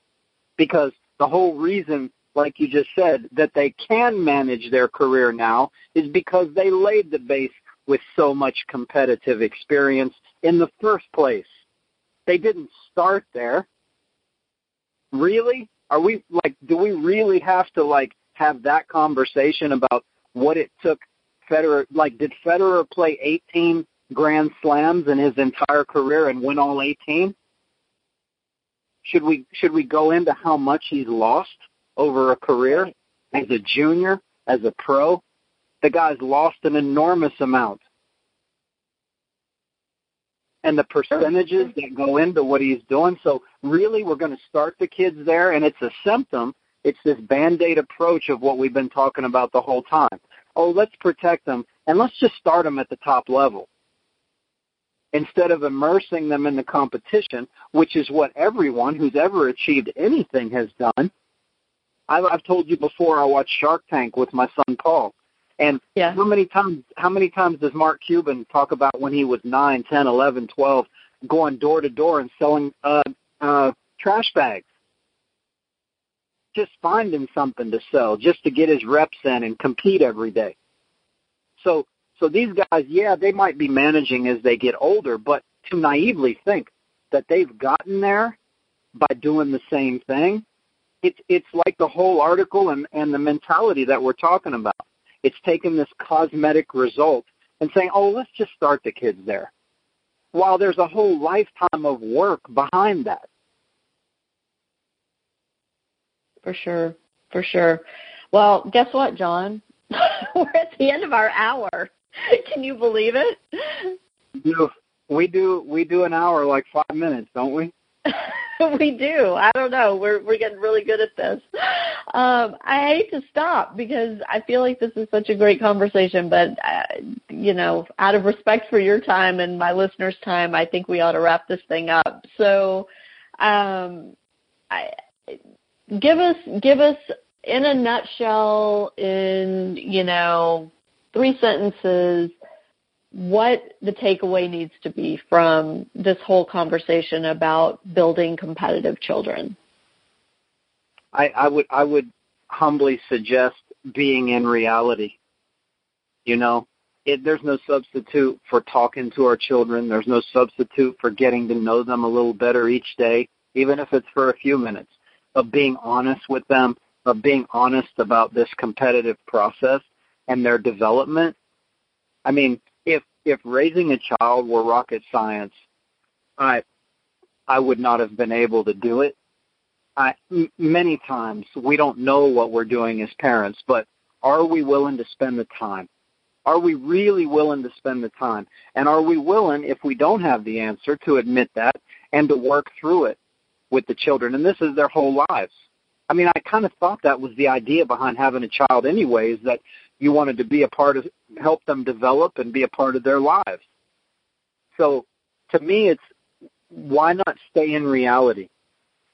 Because the whole reason like you just said that they can manage their career now is because they laid the base with so much competitive experience in the first place. They didn't start there. Really? Are we like do we really have to like have that conversation about what it took Federer like did Federer play 18 grand slams in his entire career and win all 18? Should we should we go into how much he's lost over a career as a junior, as a pro? The guy's lost an enormous amount. And the percentages that go into what he's doing. So really we're going to start the kids there and it's a symptom. It's this band-aid approach of what we've been talking about the whole time. Oh, let's protect them and let's just start them at the top level instead of immersing them in the competition, which is what everyone who's ever achieved anything has done. I've, I've told you before I watched Shark Tank with my son Paul. And yeah. how many times how many times does Mark Cuban talk about when he was nine, ten, eleven, twelve, going door to door and selling uh uh trash bags? Just finding something to sell, just to get his reps in and compete every day. So so these guys, yeah, they might be managing as they get older, but to naively think that they've gotten there by doing the same thing. It's it's like the whole article and, and the mentality that we're talking about. It's taking this cosmetic result and saying, Oh, let's just start the kids there. While there's a whole lifetime of work behind that. For sure. For sure. Well, guess what, John? We're at the end of our hour. Can you believe it? we do we do an hour like five minutes, don't we? we do. I don't know. We're we're getting really good at this. Um, I hate to stop because I feel like this is such a great conversation, but uh, you know, out of respect for your time and my listeners' time, I think we ought to wrap this thing up. So, um, I give us give us in a nutshell, in you know, three sentences what the takeaway needs to be from this whole conversation about building competitive children. I, I would I would humbly suggest being in reality. You know, it, there's no substitute for talking to our children. There's no substitute for getting to know them a little better each day, even if it's for a few minutes, of being honest with them, of being honest about this competitive process and their development. I mean, if raising a child were rocket science, I I would not have been able to do it. I m- many times we don't know what we're doing as parents, but are we willing to spend the time? Are we really willing to spend the time? And are we willing, if we don't have the answer, to admit that and to work through it with the children? And this is their whole lives. I mean, I kind of thought that was the idea behind having a child anyway, is that you wanted to be a part of help them develop and be a part of their lives. So to me it's why not stay in reality?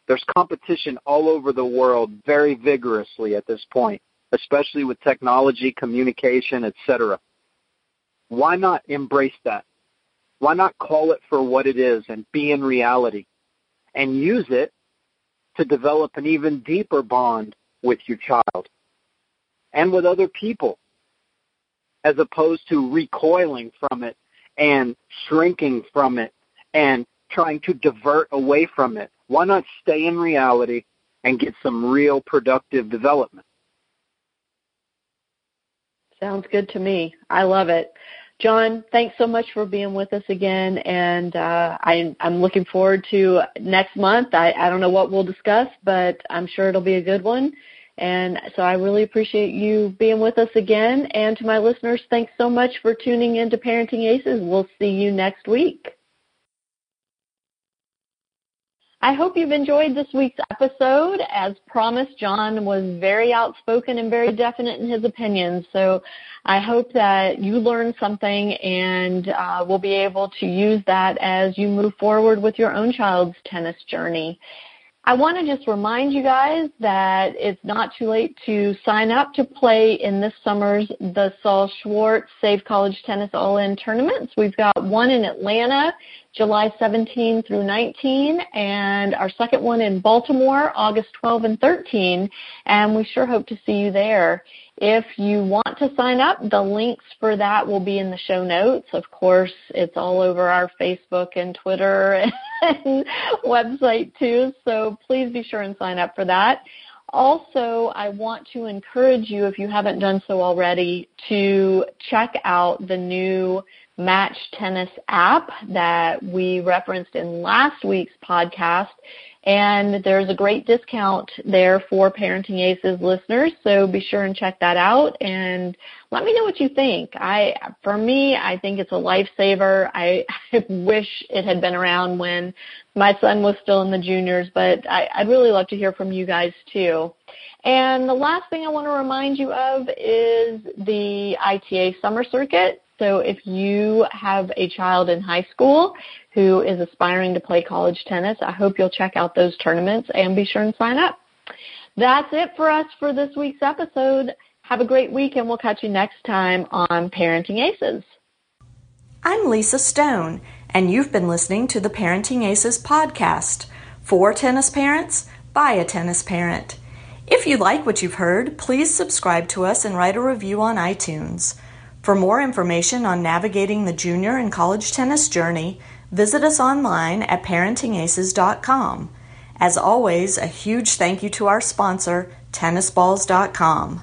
There's competition all over the world very vigorously at this point, especially with technology, communication, etc. Why not embrace that? Why not call it for what it is and be in reality and use it to develop an even deeper bond with your child? And with other people as opposed to recoiling from it and shrinking from it and trying to divert away from it. Why not stay in reality and get some real productive development? Sounds good to me. I love it. John, thanks so much for being with us again, and uh, I, I'm looking forward to next month. I, I don't know what we'll discuss, but I'm sure it'll be a good one. And so I really appreciate you being with us again. And to my listeners, thanks so much for tuning in to Parenting Aces. We'll see you next week. I hope you've enjoyed this week's episode. As promised, John was very outspoken and very definite in his opinions. So I hope that you learned something and uh, will be able to use that as you move forward with your own child's tennis journey. I want to just remind you guys that it's not too late to sign up to play in this summer's the Saul Schwartz Save College Tennis All-In tournaments. We've got one in Atlanta, July 17 through 19, and our second one in Baltimore, August 12 and 13, and we sure hope to see you there. If you want to sign up, the links for that will be in the show notes. Of course, it's all over our Facebook and Twitter and website too, so please be sure and sign up for that. Also, I want to encourage you, if you haven't done so already, to check out the new Match Tennis app that we referenced in last week's podcast and there's a great discount there for Parenting Aces listeners. So be sure and check that out and let me know what you think. I, for me, I think it's a lifesaver. I, I wish it had been around when my son was still in the juniors, but I, I'd really love to hear from you guys too. And the last thing I want to remind you of is the ITA summer circuit. So if you have a child in high school who is aspiring to play college tennis, I hope you'll check out those tournaments and be sure and sign up. That's it for us for this week's episode. Have a great week and we'll catch you next time on Parenting Aces. I'm Lisa Stone and you've been listening to the Parenting Aces podcast for tennis parents by a tennis parent. If you like what you've heard, please subscribe to us and write a review on iTunes. For more information on navigating the junior and college tennis journey, Visit us online at parentingaces.com. As always, a huge thank you to our sponsor, tennisballs.com.